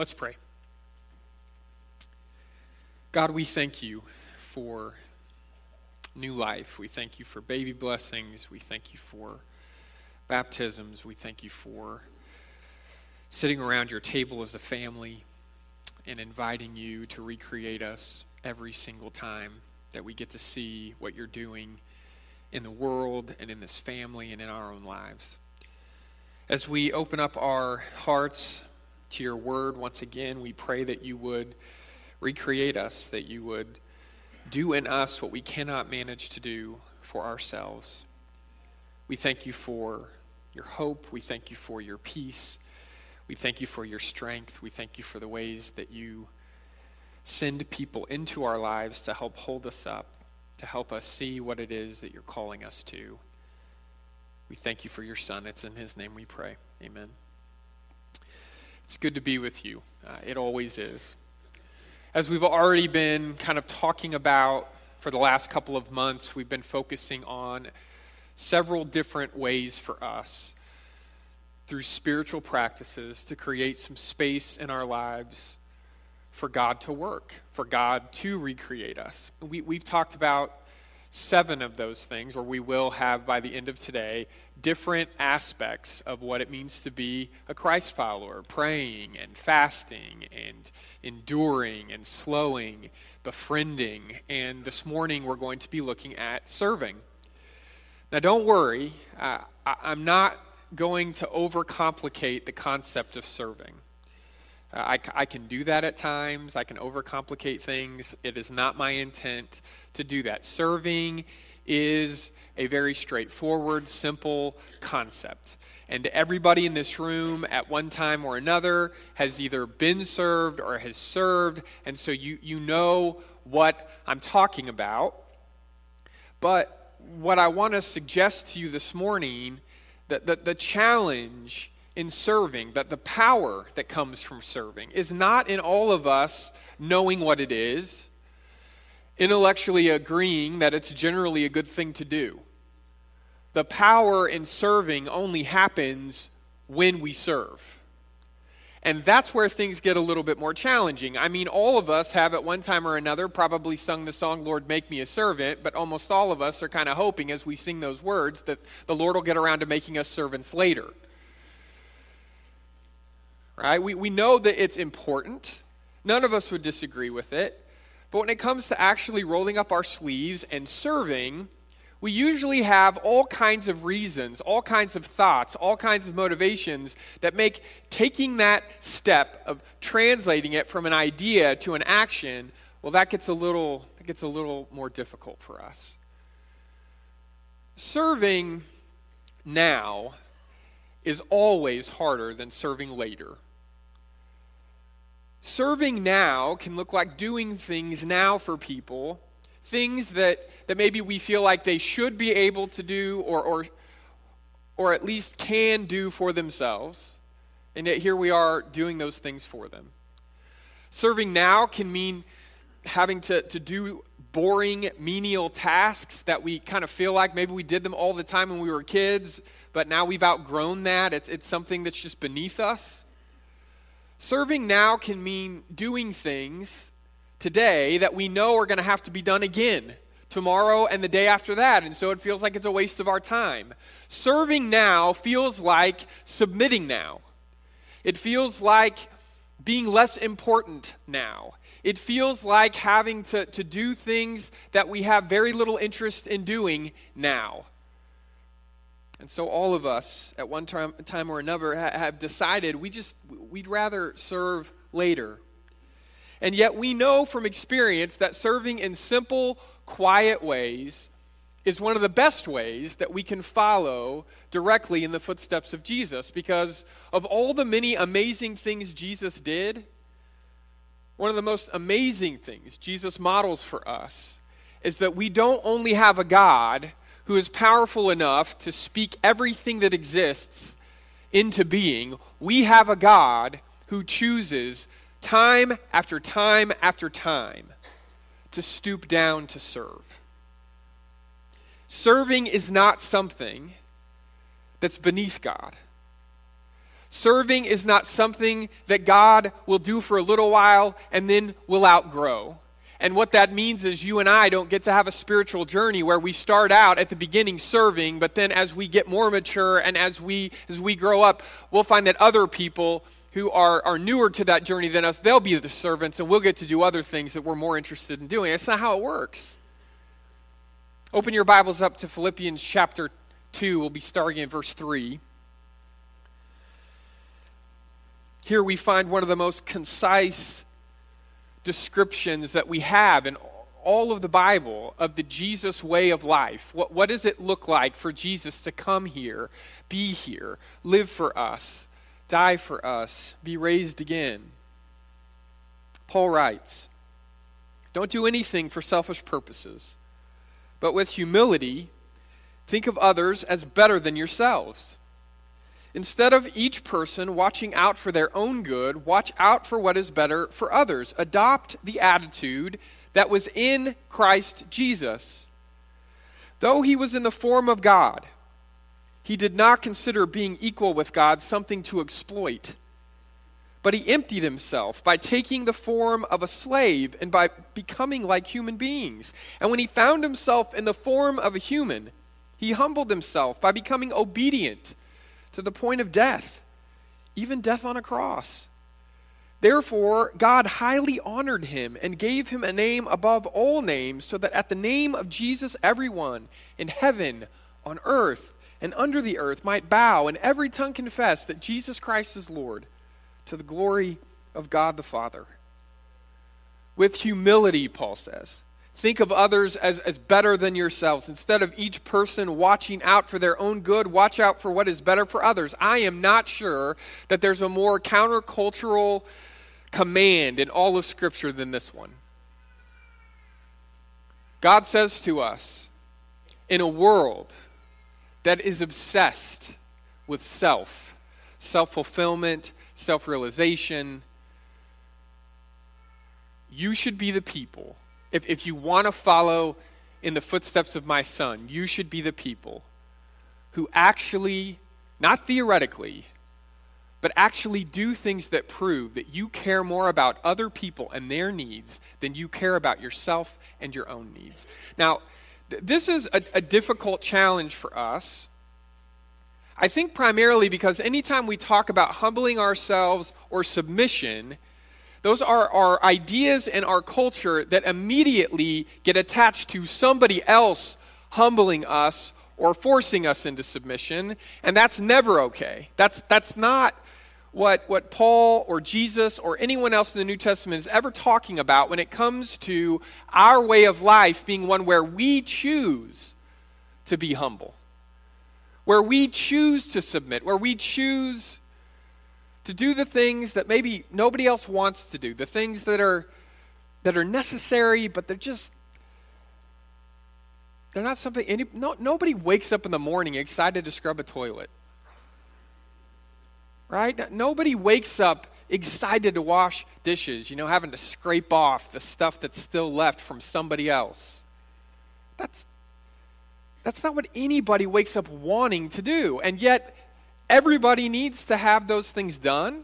Let's pray. God, we thank you for new life. We thank you for baby blessings. We thank you for baptisms. We thank you for sitting around your table as a family and inviting you to recreate us every single time that we get to see what you're doing in the world and in this family and in our own lives. As we open up our hearts to your word once again. We pray that you would recreate us, that you would do in us what we cannot manage to do for ourselves. We thank you for your hope. We thank you for your peace. We thank you for your strength. We thank you for the ways that you send people into our lives to help hold us up, to help us see what it is that you're calling us to. We thank you for your Son. It's in his name we pray. Amen. It's good to be with you. Uh, it always is. As we've already been kind of talking about for the last couple of months, we've been focusing on several different ways for us through spiritual practices to create some space in our lives for God to work, for God to recreate us. We, we've talked about seven of those things, or we will have by the end of today, different aspects of what it means to be a Christ follower praying and fasting and enduring and slowing, befriending. And this morning we're going to be looking at serving. Now, don't worry, uh, I'm not going to overcomplicate the concept of serving. I, I can do that at times. I can overcomplicate things. It is not my intent to do that. Serving is a very straightforward, simple concept. And everybody in this room at one time or another has either been served or has served, and so you, you know what I'm talking about. But what I want to suggest to you this morning that the, the challenge in serving, that the power that comes from serving, is not in all of us knowing what it is intellectually agreeing that it's generally a good thing to do. The power in serving only happens when we serve. And that's where things get a little bit more challenging. I mean, all of us have at one time or another probably sung the song, Lord, make me a servant, but almost all of us are kind of hoping as we sing those words that the Lord will get around to making us servants later. Right? We, we know that it's important. None of us would disagree with it. But when it comes to actually rolling up our sleeves and serving, we usually have all kinds of reasons, all kinds of thoughts, all kinds of motivations that make taking that step of translating it from an idea to an action, well, that gets a little, that gets a little more difficult for us. Serving now is always harder than serving later. Serving now can look like doing things now for people, things that, that maybe we feel like they should be able to do or, or, or at least can do for themselves. And yet here we are doing those things for them. Serving now can mean having to, to do boring, menial tasks that we kind of feel like maybe we did them all the time when we were kids, but now we've outgrown that. It's, it's something that's just beneath us. Serving now can mean doing things today that we know are going to have to be done again tomorrow and the day after that, and so it feels like it's a waste of our time. Serving now feels like submitting now. It feels like being less important now. It feels like having to, to do things that we have very little interest in doing now. And so all of us, at one time, time or another, ha- have decided we just we'd rather serve later. And yet we know from experience that serving in simple, quiet ways is one of the best ways that we can follow directly in the footsteps of Jesus because of all the many amazing things Jesus did. One of the most amazing things Jesus models for us is that we don't only have a God who is powerful enough to speak everything that exists into being, we have a God who chooses time after time after time to stoop down to serve. Serving is not something that's beneath God. Serving is not something that God will do for a little while and then will outgrow. And what that means is you and I don't get to have a spiritual journey where we start out at the beginning serving, but then as we get more mature and as we as we grow up, we'll find that other people who are, are newer to that journey than us, they'll be the servants and we'll get to do other things that we're more interested in doing. That's not how it works. Open your Bibles up to Philippians chapter 2. We'll be starting in verse 3. Here we find one of the most concise descriptions that we have in all of the Bible of the Jesus way of life. What, what does it look like for Jesus to come here, be here, live for us, die for us, be raised again? Paul writes Don't do anything for selfish purposes, but with humility, think of others as better than yourselves. Instead of each person watching out for their own good, watch out for what is better for others. Adopt the attitude that was in Christ Jesus. Though he was in the form of God, he did not consider being equal with God something to exploit. But he emptied himself by taking the form of a slave and by becoming like human beings. And when he found himself in the form of a human, he humbled himself by becoming obedient to the point of death, even death on a cross. Therefore, God highly honored him and gave him a name above all names, so that at the name of Jesus, everyone in heaven, on earth, and under the earth might bow, and every tongue confess that Jesus Christ is Lord, to the glory of God the Father. With humility, Paul says Think of others as, as better than yourselves. Instead of each person watching out for their own good, watch out for what is better for others. I am not sure that there's a more countercultural command in all of Scripture than this one. God says to us, in a world that is obsessed with self, self fulfillment, self realization, you should be the people if, if you want to follow in the footsteps of my son, you should be the people who actually, not theoretically, but actually do things that prove that you care more about other people and their needs than you care about yourself and your own needs. Now, th- this is a, a difficult challenge for us. I think primarily because anytime we talk about humbling ourselves or submission, those are our ideas and our culture that immediately get attached to somebody else humbling us or forcing us into submission, and that's never okay. That's, that's not what, what Paul or Jesus or anyone else in the New Testament is ever talking about when it comes to our way of life being one where we choose to be humble, where we choose to submit, where we choose to do the things that maybe nobody else wants to do, the things that are that are necessary, but they're just they're not something any no, nobody wakes up in the morning excited to scrub a toilet. Right? Nobody wakes up excited to wash dishes, you know, having to scrape off the stuff that's still left from somebody else. That's that's not what anybody wakes up wanting to do. And yet Everybody needs to have those things done.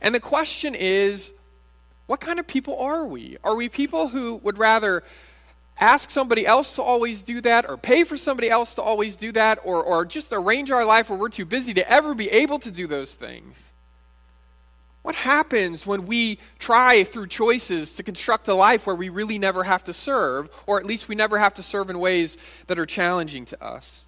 And the question is what kind of people are we? Are we people who would rather ask somebody else to always do that, or pay for somebody else to always do that, or, or just arrange our life where we're too busy to ever be able to do those things? What happens when we try through choices to construct a life where we really never have to serve, or at least we never have to serve in ways that are challenging to us?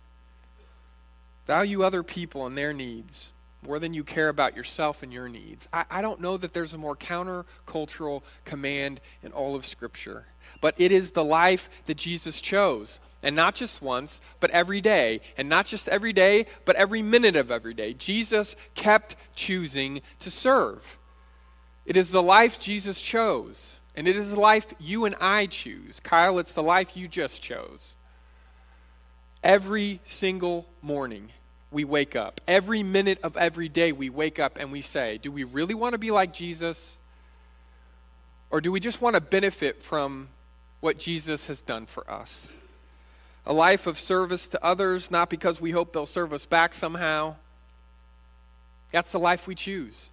Value other people and their needs more than you care about yourself and your needs. I, I don't know that there's a more countercultural command in all of Scripture. But it is the life that Jesus chose. And not just once, but every day. And not just every day, but every minute of every day. Jesus kept choosing to serve. It is the life Jesus chose. And it is the life you and I choose. Kyle, it's the life you just chose. Every single morning, we wake up. Every minute of every day, we wake up and we say, Do we really want to be like Jesus? Or do we just want to benefit from what Jesus has done for us? A life of service to others, not because we hope they'll serve us back somehow. That's the life we choose.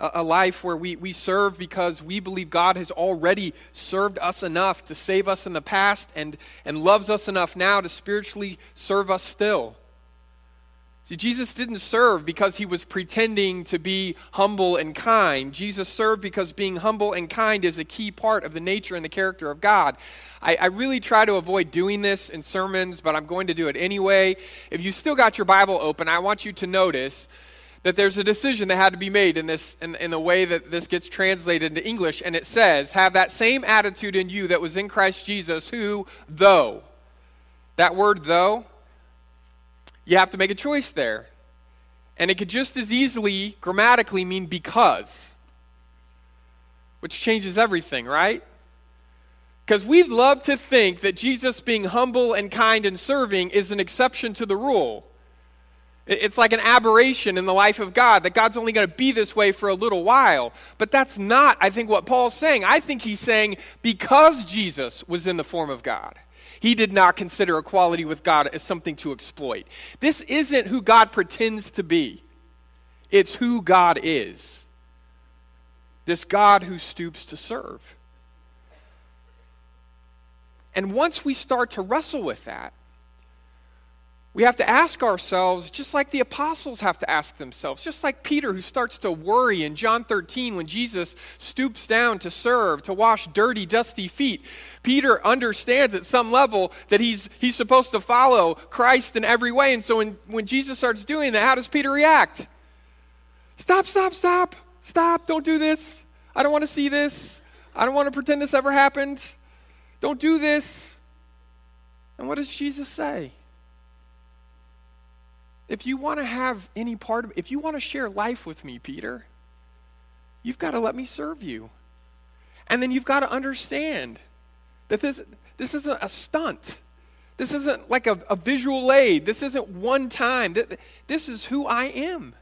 A, life where we, we serve because we believe God has already served us enough to save us in the past and, and loves us enough now to spiritually serve us still. See, Jesus didn't serve because he was pretending to be humble and kind. Jesus served because being humble and kind is a key part of the nature and the character of God. I, I, really try to avoid doing this in sermons, but I'm going to do it anyway. If you still got your Bible open, I want you to notice that there's a decision that had to be made in this in, in the way that this gets translated into English, and it says, "Have that same attitude in you that was in Christ Jesus, who, though." That word, though you have to make a choice there. And it could just as easily grammatically mean because, which changes everything, right? Because we'd love to think that Jesus being humble and kind and serving is an exception to the rule. It's like an aberration in the life of God, that God's only going to be this way for a little while. But that's not, I think, what Paul's saying. I think he's saying because Jesus was in the form of God. He did not consider equality with God as something to exploit. This isn't who God pretends to be, it's who God is. This God who stoops to serve. And once we start to wrestle with that, we have to ask ourselves, just like the apostles have to ask themselves, just like Peter, who starts to worry in John 13 when Jesus stoops down to serve, to wash dirty, dusty feet. Peter understands at some level that he's, he's supposed to follow Christ in every way. And so when, when Jesus starts doing that, how does Peter react? Stop, stop, stop, stop, don't do this. I don't want to see this. I don't want to pretend this ever happened. Don't do this. And what does Jesus say? If you want to have any part of if you want to share life with me, Peter, you've got to let me serve you. And then you've got to understand that this this isn't a stunt. This isn't like a, a visual aid. This isn't one time. This is who I am.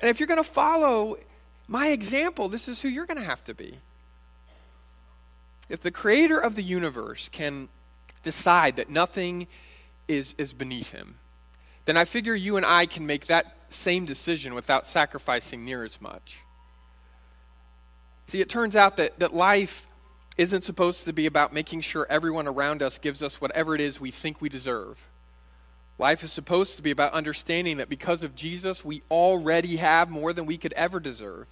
And if you're going to follow my example, this is who you're going to have to be. If the creator of the universe can decide that nothing is, is beneath him, then I figure you and I can make that same decision without sacrificing near as much. See, it turns out that, that life isn't supposed to be about making sure everyone around us gives us whatever it is we think we deserve. Life is supposed to be about understanding that because of Jesus, we already have more than we could ever deserve.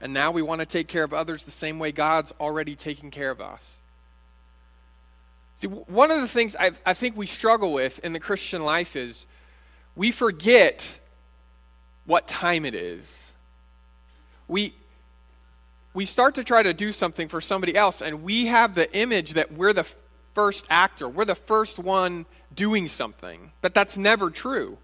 And now we want to take care of others the same way God's already taking care of us. See, one of the things I, I think we struggle with in the Christian life is we forget what time it is. We, we start to try to do something for somebody else, and we have the image that we're the first actor, we're the first one doing something. But that's never true.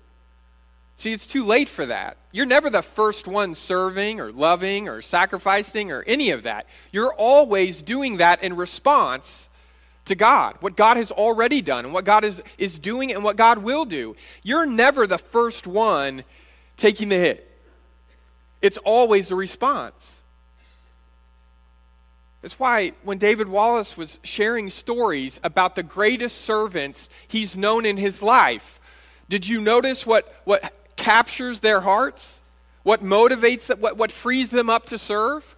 See, it's too late for that. You're never the first one serving or loving or sacrificing or any of that. You're always doing that in response to God, what God has already done, and what God is, is doing, and what God will do. You're never the first one taking the hit, it's always the response. That's why when David Wallace was sharing stories about the greatest servants he's known in his life, did you notice what, what captures their hearts? What motivates them? What, what frees them up to serve?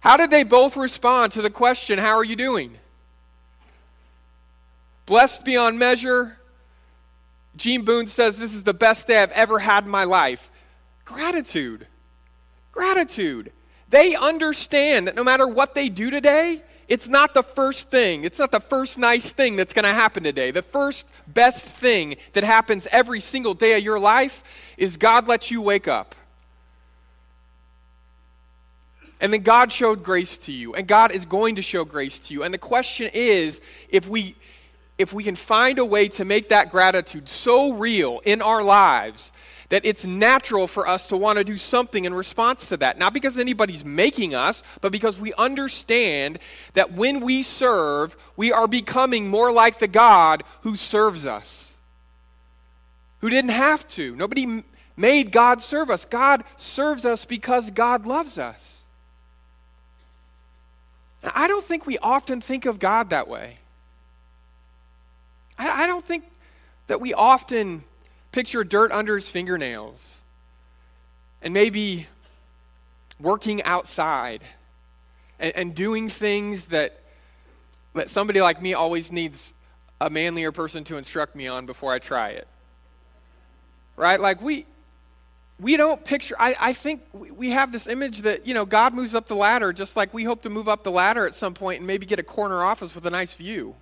How did they both respond to the question, How are you doing? Blessed beyond measure. Gene Boone says, This is the best day I've ever had in my life. Gratitude. Gratitude. They understand that no matter what they do today, it's not the first thing. It's not the first nice thing that's going to happen today. The first best thing that happens every single day of your life is God lets you wake up. And then God showed grace to you, and God is going to show grace to you. And the question is if we if we can find a way to make that gratitude so real in our lives that it's natural for us to want to do something in response to that. Not because anybody's making us, but because we understand that when we serve, we are becoming more like the God who serves us, who didn't have to. Nobody made God serve us. God serves us because God loves us. I don't think we often think of God that way. I, I don't think that we often picture dirt under his fingernails and maybe working outside and, and doing things that, that somebody like me always needs a manlier person to instruct me on before I try it. Right? Like we we don't picture I, I think we have this image that, you know, God moves up the ladder just like we hope to move up the ladder at some point and maybe get a corner office with a nice view.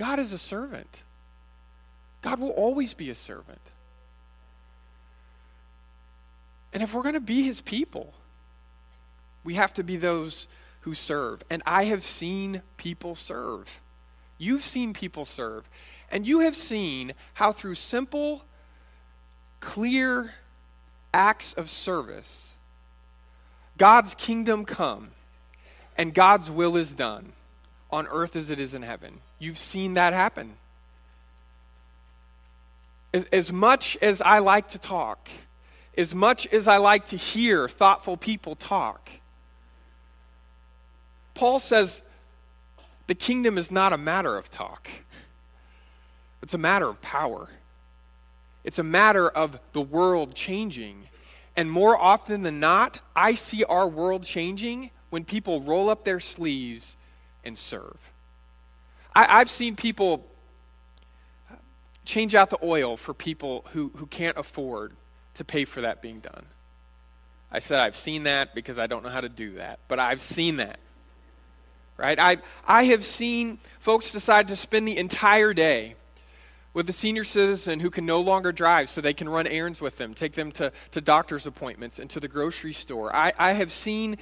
God is a servant. God will always be a servant. And if we're going to be his people, we have to be those who serve. And I have seen people serve. You've seen people serve. And you have seen how, through simple, clear acts of service, God's kingdom come and God's will is done on earth as it is in heaven. You've seen that happen. As, as much as I like to talk, as much as I like to hear thoughtful people talk, Paul says the kingdom is not a matter of talk, it's a matter of power. It's a matter of the world changing. And more often than not, I see our world changing when people roll up their sleeves and serve. I, have seen people change out the oil for people who, who can't afford to pay for that being done. I said I've seen that because I don't know how to do that, but I've seen that. Right? I, I have seen folks decide to spend the entire day with a senior citizen who can no longer drive so they can run errands with them, take them to, to doctor's appointments and to the grocery store. I, I have seen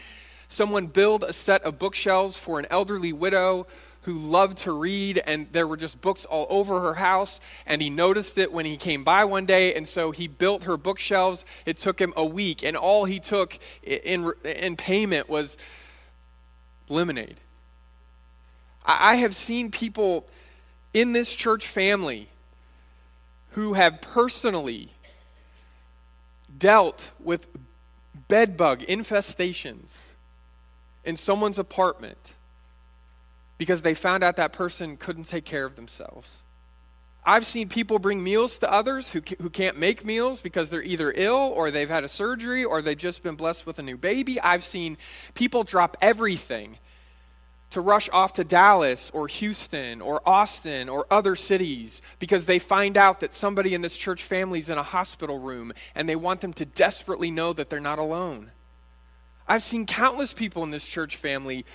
someone build a set of bookshelves for an elderly widow who loved to read, and there were just books all over her house. And he noticed it when he came by one day, and so he built her bookshelves. It took him a week, and all he took in, in payment was lemonade. I, I have seen people in this church family who have personally dealt with bedbug infestations in someone's apartment because they found out that person couldn't take care of themselves. I've seen people bring meals to others who, who can't make meals because they're either ill or they've had a surgery or they've just been blessed with a new baby. I've seen people drop everything to rush off to Dallas or Houston or Austin or other cities because they find out that somebody in this church family is in a hospital room and they want them to desperately know that they're not alone. I've seen countless people in this church family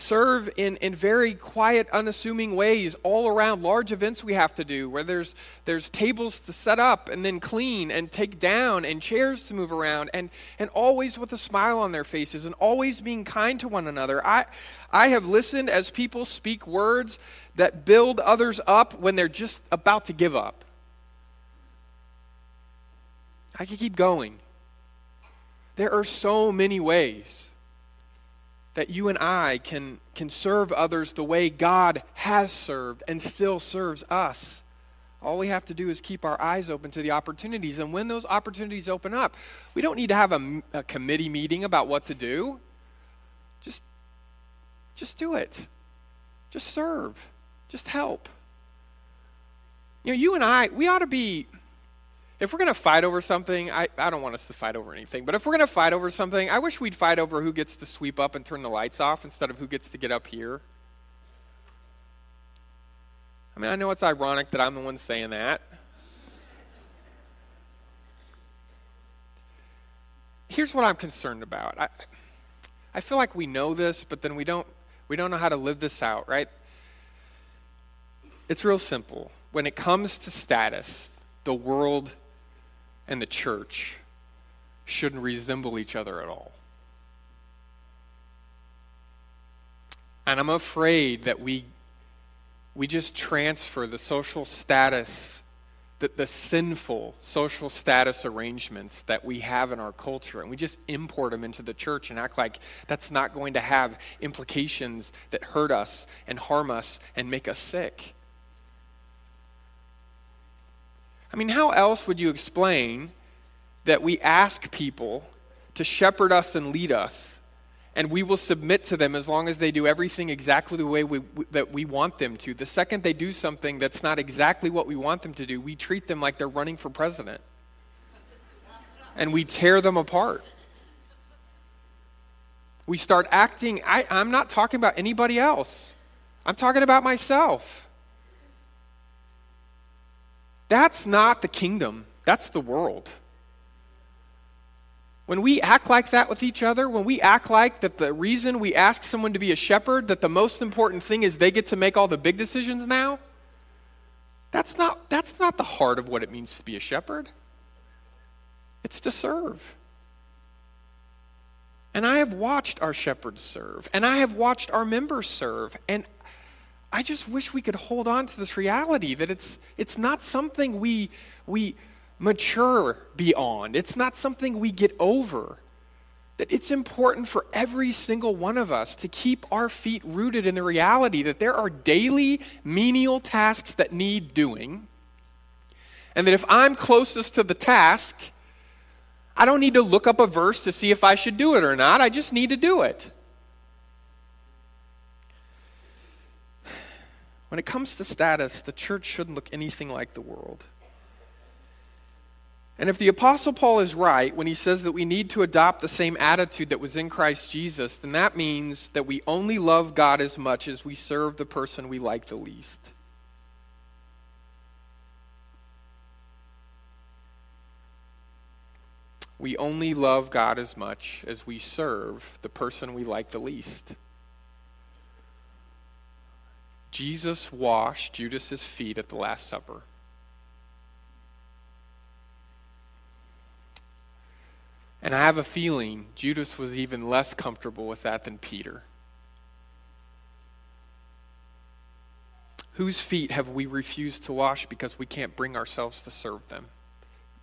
serve in, in very quiet, unassuming ways all around large events we have to do, where there's, there's tables to set up and then clean and take down and chairs to move around, and, and always with a smile on their faces and always being kind to one another. I, I have listened as people speak words that build others up when they're just about to give up. I could keep going. There are so many ways that you and I can, can serve others the way God has served and still serves us. All we have to do is keep our eyes open to the opportunities. And when those opportunities open up, we don't need to have a, a committee meeting about what to do. Just, just do it. Just serve. Just help. You know, you and I, we ought to be if we're going to fight over something, I, I don't want us to fight over anything, but if we're going to fight over something, I wish we'd fight over who gets to sweep up and turn the lights off instead of who gets to get up here. I mean, I know it's ironic that I'm the one saying that. Here's what I'm concerned about. I, I feel like we know this, but then we don't, we don't know how to live this out, right? It's real simple. When it comes to status, the world and the church shouldn't resemble each other at all. And I'm afraid that we, we just transfer the social status, the, the sinful social status arrangements that we have in our culture, and we just import them into the church and act like that's not going to have implications that hurt us and harm us and make us sick. I mean, how else would you explain that we ask people to shepherd us and lead us, and we will submit to them as long as they do everything exactly the way we, that we want them to. The second they do something that's not exactly what we want them to do, we treat them like they're running for president. and we tear them apart. We start acting, I, I'm not talking about anybody else, I'm talking about myself. That's not the kingdom, that's the world. When we act like that with each other, when we act like that the reason we ask someone to be a shepherd, that the most important thing is they get to make all the big decisions now, that's not, that's not the heart of what it means to be a shepherd. It's to serve. And I have watched our shepherds serve, and I have watched our members serve, and I just wish we could hold on to this reality that it's, it's not something we, we mature beyond. It's not something we get over. That it's important for every single one of us to keep our feet rooted in the reality that there are daily menial tasks that need doing. And that if I'm closest to the task, I don't need to look up a verse to see if I should do it or not. I just need to do it. When it comes to status, the church shouldn't look anything like the world. And if the Apostle Paul is right when he says that we need to adopt the same attitude that was in Christ Jesus, then that means that we only love God as much as we serve the person we like the least. We only love God as much as we serve the person we like the least. Jesus washed Judas's feet at the Last Supper. And I have a feeling Judas was even less comfortable with that than Peter. Whose feet have we refused to wash because we can't bring ourselves to serve them?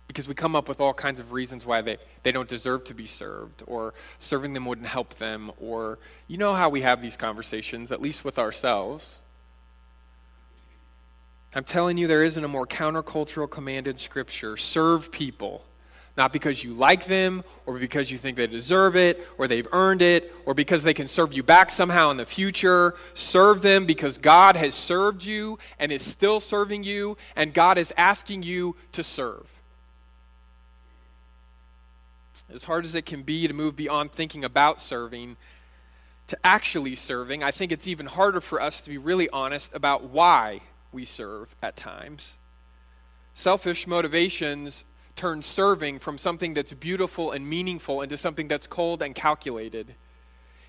Because we come up with all kinds of reasons why they, they don't deserve to be served, or serving them wouldn't help them, or you know how we have these conversations, at least with ourselves. I'm telling you, there isn't a more countercultural command in Scripture serve people not because you like them or because you think they deserve it or they've earned it or because they can serve you back somehow in the future. Serve them because God has served you and is still serving you, and God is asking you to serve. As hard as it can be to move beyond thinking about serving to actually serving, I think it's even harder for us to be really honest about why we serve at times. Selfish motivations turn serving from something that's beautiful and meaningful into something that's cold and calculated.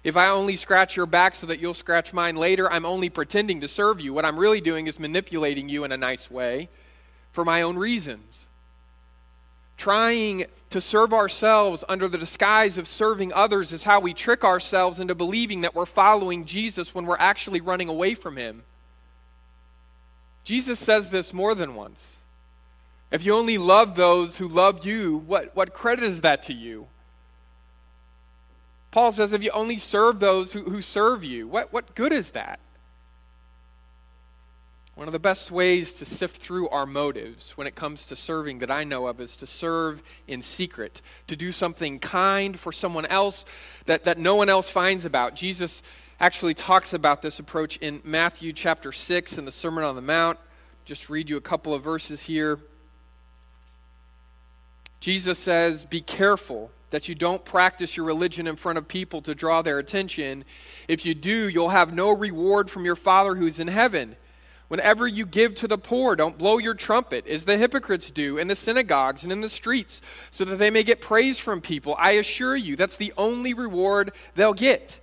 If I only scratch your back so that you'll scratch mine later, I'm only pretending to serve you. What I'm really doing is manipulating you in a nice way for my own reasons. Trying to serve ourselves under the disguise of serving others is how we trick ourselves into believing that we're following Jesus when we're actually running away from him. Jesus says this more than once. If you only love those who love you, what, what credit is that to you? Paul says, if you only serve those who, who serve you, what, what good is that? One of the best ways to sift through our motives when it comes to serving that I know of is to serve in secret, to do something kind for someone else that, that no one else finds about. Jesus actually talks about this approach in Matthew chapter 6 in the Sermon on the Mount. Just read you a couple of verses here. Jesus says, Be careful that you don't practice your religion in front of people to draw their attention. If you do, you'll have no reward from your Father who's in heaven. Whenever you give to the poor, don't blow your trumpet, as the hypocrites do in the synagogues and in the streets, so that they may get praise from people. I assure you, that's the only reward they'll get.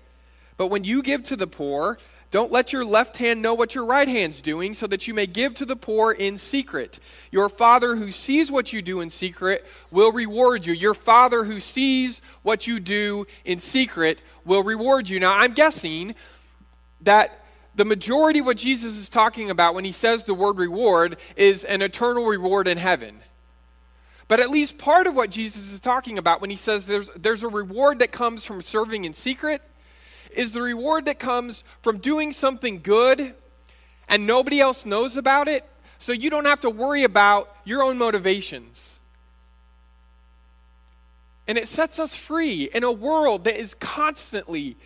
But when you give to the poor, don't let your left hand know what your right hand's doing, so that you may give to the poor in secret. Your Father who sees what you do in secret will reward you. Your Father who sees what you do in secret will reward you. Now, I'm guessing that the majority of what Jesus is talking about when he says the word reward is an eternal reward in heaven. But at least part of what Jesus is talking about when he says there's, there's a reward that comes from serving in secret is the reward that comes from doing something good and nobody else knows about it, so you don't have to worry about your own motivations. And it sets us free in a world that is constantly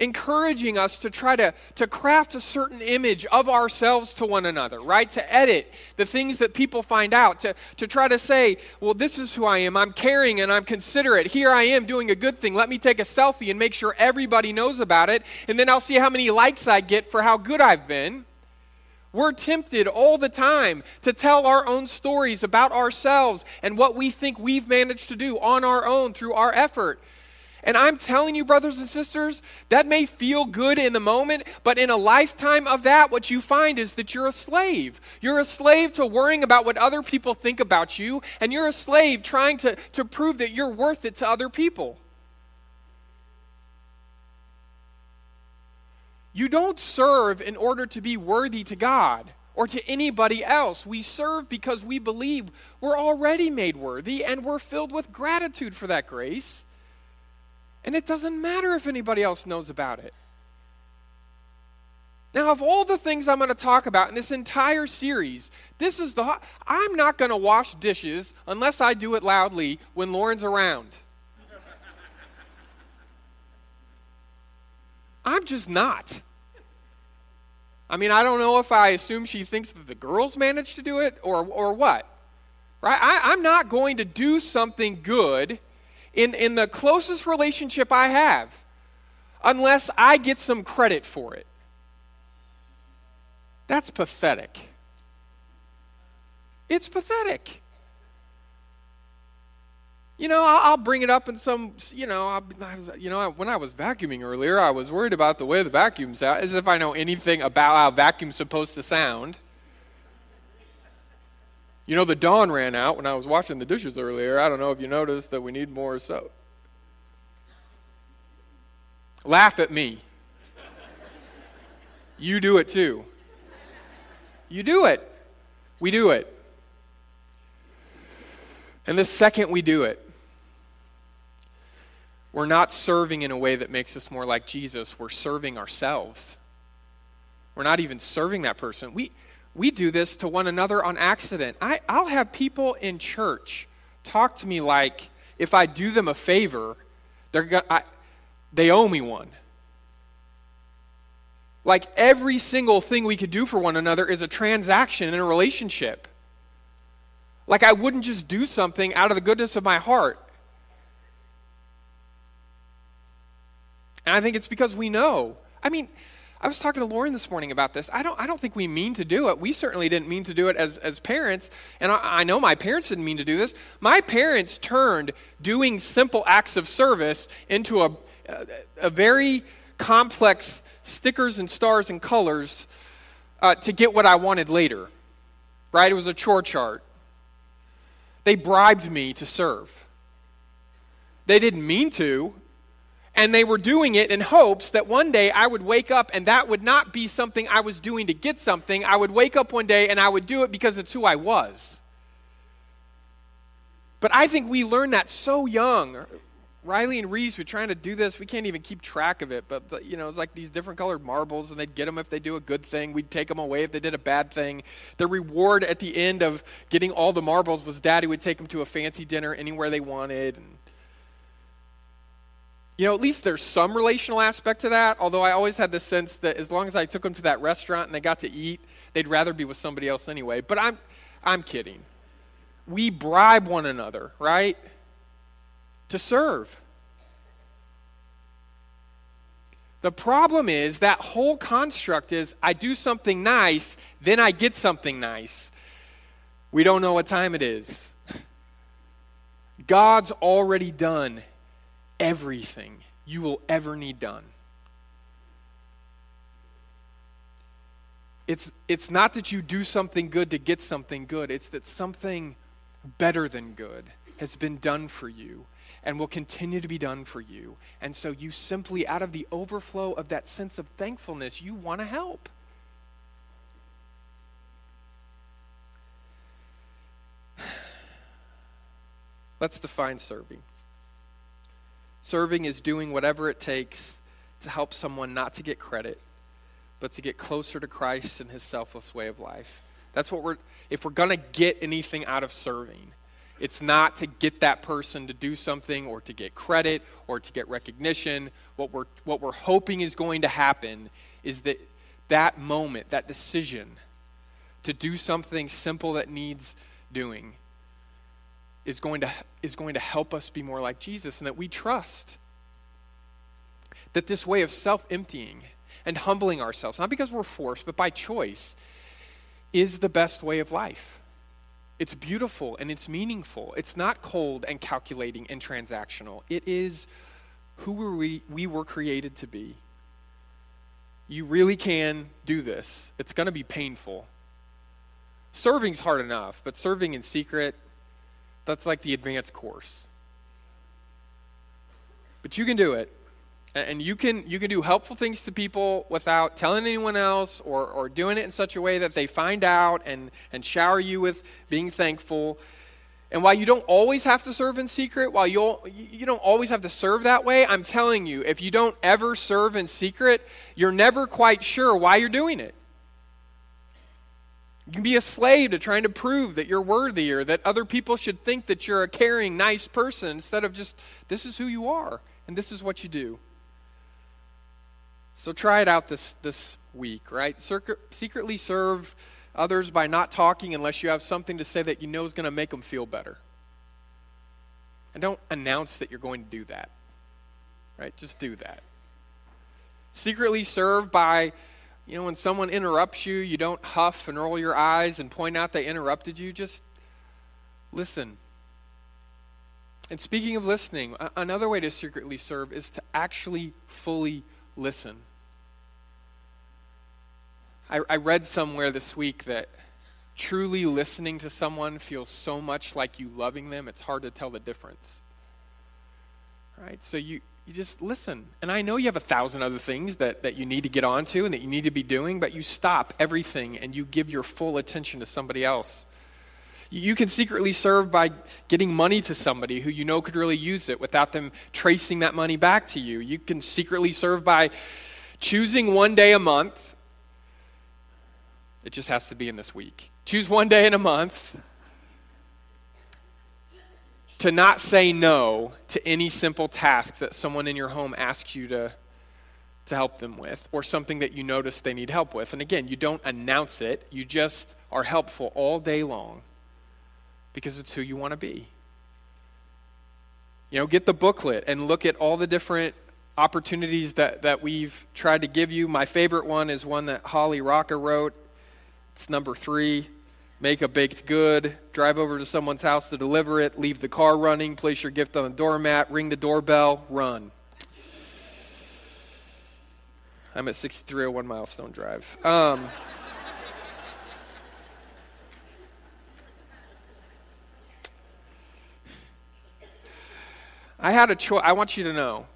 encouraging us to try to, to craft a certain image of ourselves to one another, right? To edit the things that people find out, to, to try to say, well, this is who I am. I'm caring and I'm considerate. Here I am doing a good thing. Let me take a selfie and make sure everybody knows about it. And then I'll see how many likes I get for how good I've been. We're tempted all the time to tell our own stories about ourselves and what we think we've managed to do on our own through our effort. And I'm telling you, brothers and sisters, that may feel good in the moment, but in a lifetime of that, what you find is that you're a slave. You're a slave to worrying about what other people think about you, and you're a slave trying to, to prove that you're worth it to other people. You don't serve in order to be worthy to God or to anybody else. We serve because we believe we're already made worthy and we're filled with gratitude for that grace. And it doesn't matter if anybody else knows about it. Now, of all the things I'm going to talk about in this entire series, this is the. I'm not going to wash dishes unless I do it loudly when Lauren's around. I'm just not. I mean, I don't know if I assume she thinks that the girls managed to do it or, or what. Right? I, I'm not going to do something good in, in the closest relationship I have unless I get some credit for it. That's pathetic. It's pathetic. You know, I'll, bring it up in some, you know, I was, you know, when I was vacuuming earlier, I was worried about the way the vacuum sounds, as if I know anything about how vacuum's supposed to sound. You know, the dawn ran out when I was washing the dishes earlier. I don't know if you noticed that we need more soap. Laugh at me. You do it too. You do it. We do it. And the second we do it, we're not serving in a way that makes us more like Jesus. We're serving ourselves. We're not even serving that person. We, we do this to one another on accident. I, I'll have people in church talk to me like if I do them a favor, they're go- I, they owe me one. Like every single thing we could do for one another is a transaction in a relationship. Like I wouldn't just do something out of the goodness of my heart. And I think it's because we know. I mean, I was talking to Lauren this morning about this. I don't, I don't think we mean to do it. We certainly didn't mean to do it as, as parents. And I, I know my parents didn't mean to do this. My parents turned doing simple acts of service into a, a, very complex stickers and stars and colors uh, to get what I wanted later. Right? It was a chore chart. They bribed me to serve. They didn't mean to, and they were doing it in hopes that one day I would wake up and that would not be something I was doing to get something. I would wake up one day and I would do it because it's who I was. But I think we learned that so young. Riley and Reese were trying to do this. We can't even keep track of it. But, you know, it's like these different colored marbles, and they'd get them if they do a good thing. We'd take them away if they did a bad thing. The reward at the end of getting all the marbles was daddy would take them to a fancy dinner anywhere they wanted. And you know, at least there's some relational aspect to that, although I always had the sense that as long as I took them to that restaurant and they got to eat, they'd rather be with somebody else anyway. But I'm, I'm kidding. We bribe one another, right? To serve. The problem is that whole construct is I do something nice, then I get something nice. We don't know what time it is. God's already done everything you will ever need done. It's, it's not that you do something good to get something good, it's that something better than good has been done for you and will continue to be done for you. And so you simply, out of the overflow of that sense of thankfulness, you want to help. Let's define serving. Serving is doing whatever it takes to help someone not to get credit, but to get closer to Christ and his selfless way of life. That's what we're, if we're going to get anything out of serving, It's not to get that person to do something or to get credit or to get recognition. What we're, what we're hoping is going to happen is that that moment, that decision to do something simple that needs doing, is going to, is going to help us be more like Jesus and that we trust that this way of self emptying and humbling ourselves, not because we're forced, but by choice, is the best way of life. It's beautiful and it's meaningful. It's not cold and calculating and transactional. It is who we, we were created to be. You really can do this. It's going to be painful. Serving's hard enough, but serving in secret, that's like the advanced course. But you can do it. And you can, you can do helpful things to people without telling anyone else or, or doing it in such a way that they find out and, and shower you with being thankful. And while you don't always have to serve in secret, while you'll, you don't always have to serve that way, I'm telling you, if you don't ever serve in secret, you're never quite sure why you're doing it. You can be a slave to trying to prove that you're worthy or that other people should think that you're a caring, nice person instead of just, this is who you are and this is what you do. So try it out this, this week, right? secretly serve others by not talking unless you have something to say that you know is going to make them feel better. And don't announce that you're going to do that, right? Just do that. Secretly serve by, you know, when someone interrupts you, you don't huff and roll your eyes and point out they interrupted you. Just listen. And speaking of listening, another way to secretly serve is to actually fully listen. I, I read somewhere this week that truly listening to someone feels so much like you loving them, it's hard to tell the difference. Right? So you, you just listen. And I know you have a thousand other things that, that you need to get onto and that you need to be doing, but you stop everything and you give your full attention to somebody else. You can secretly serve by getting money to somebody who you know could really use it without them tracing that money back to you. You can secretly serve by choosing one day a month it just has to be in this week. Choose one day in a month to not say no to any simple task that someone in your home asks you to, to help them with or something that you notice they need help with. And again, you don't announce it, you just are helpful all day long because it's who you want to be. You know, get the booklet and look at all the different opportunities that, that we've tried to give you. My favorite one is one that Holly Rocker wrote. It's number three. Make a baked good, drive over to someone's house to deliver it, leave the car running, place your gift on the doormat, ring the doorbell, run. I'm at 6301 Milestone Drive. Um, I had a choice. I want you to know.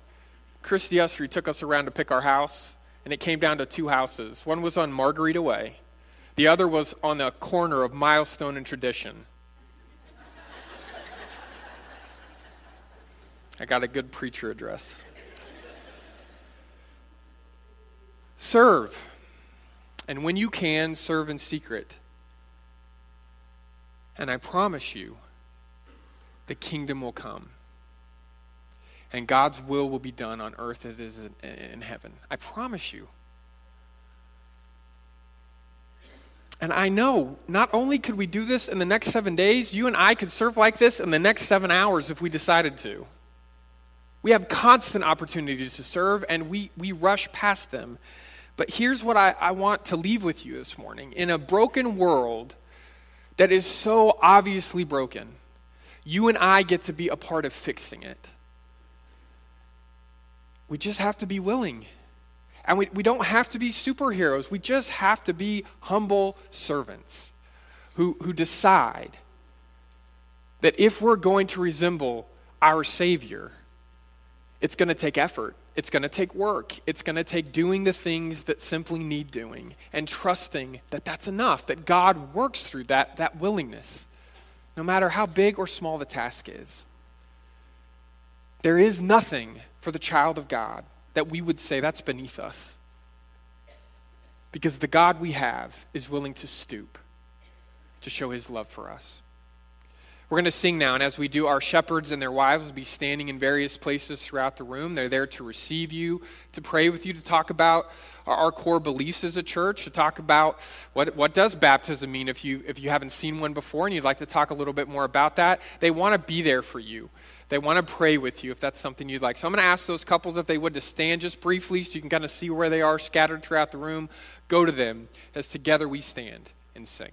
Christy Usry took us around to pick our house, and it came down to two houses. One was on Margarita Way, the other was on the corner of Milestone and Tradition. I got a good preacher address. Serve. And when you can, serve in secret. And I promise you, the kingdom will come. And God's will will be done on earth as it is in heaven. I promise you. And I know not only could we do this in the next seven days, you and I could serve like this in the next seven hours if we decided to. We have constant opportunities to serve, and we, we rush past them. But here's what I, I want to leave with you this morning. In a broken world that is so obviously broken, you and I get to be a part of fixing it. We just have to be willing. And we, we don't have to be superheroes, we just have to be humble servants who, who decide that if we're going to resemble our Savior, it's going to take effort. It's going to take work. It's going to take doing the things that simply need doing and trusting that that's enough, that God works through that, that willingness, no matter how big or small the task is. There is nothing for the child of God that we would say that's beneath us. Because the God we have is willing to stoop to show his love for us. We're going to sing now, and as we do, our shepherds and their wives will be standing in various places throughout the room. They're there to receive you, to pray with you, to talk about our, core beliefs as a church, to talk about what, what does baptism mean if you, if you haven't seen one before and you'd like to talk a little bit more about that. They want to be there for you. They want to pray with you if that's something you'd like. So I'm going to ask those couples if they would to stand just briefly so you can kind of see where they are scattered throughout the room. Go to them as together we stand and sing.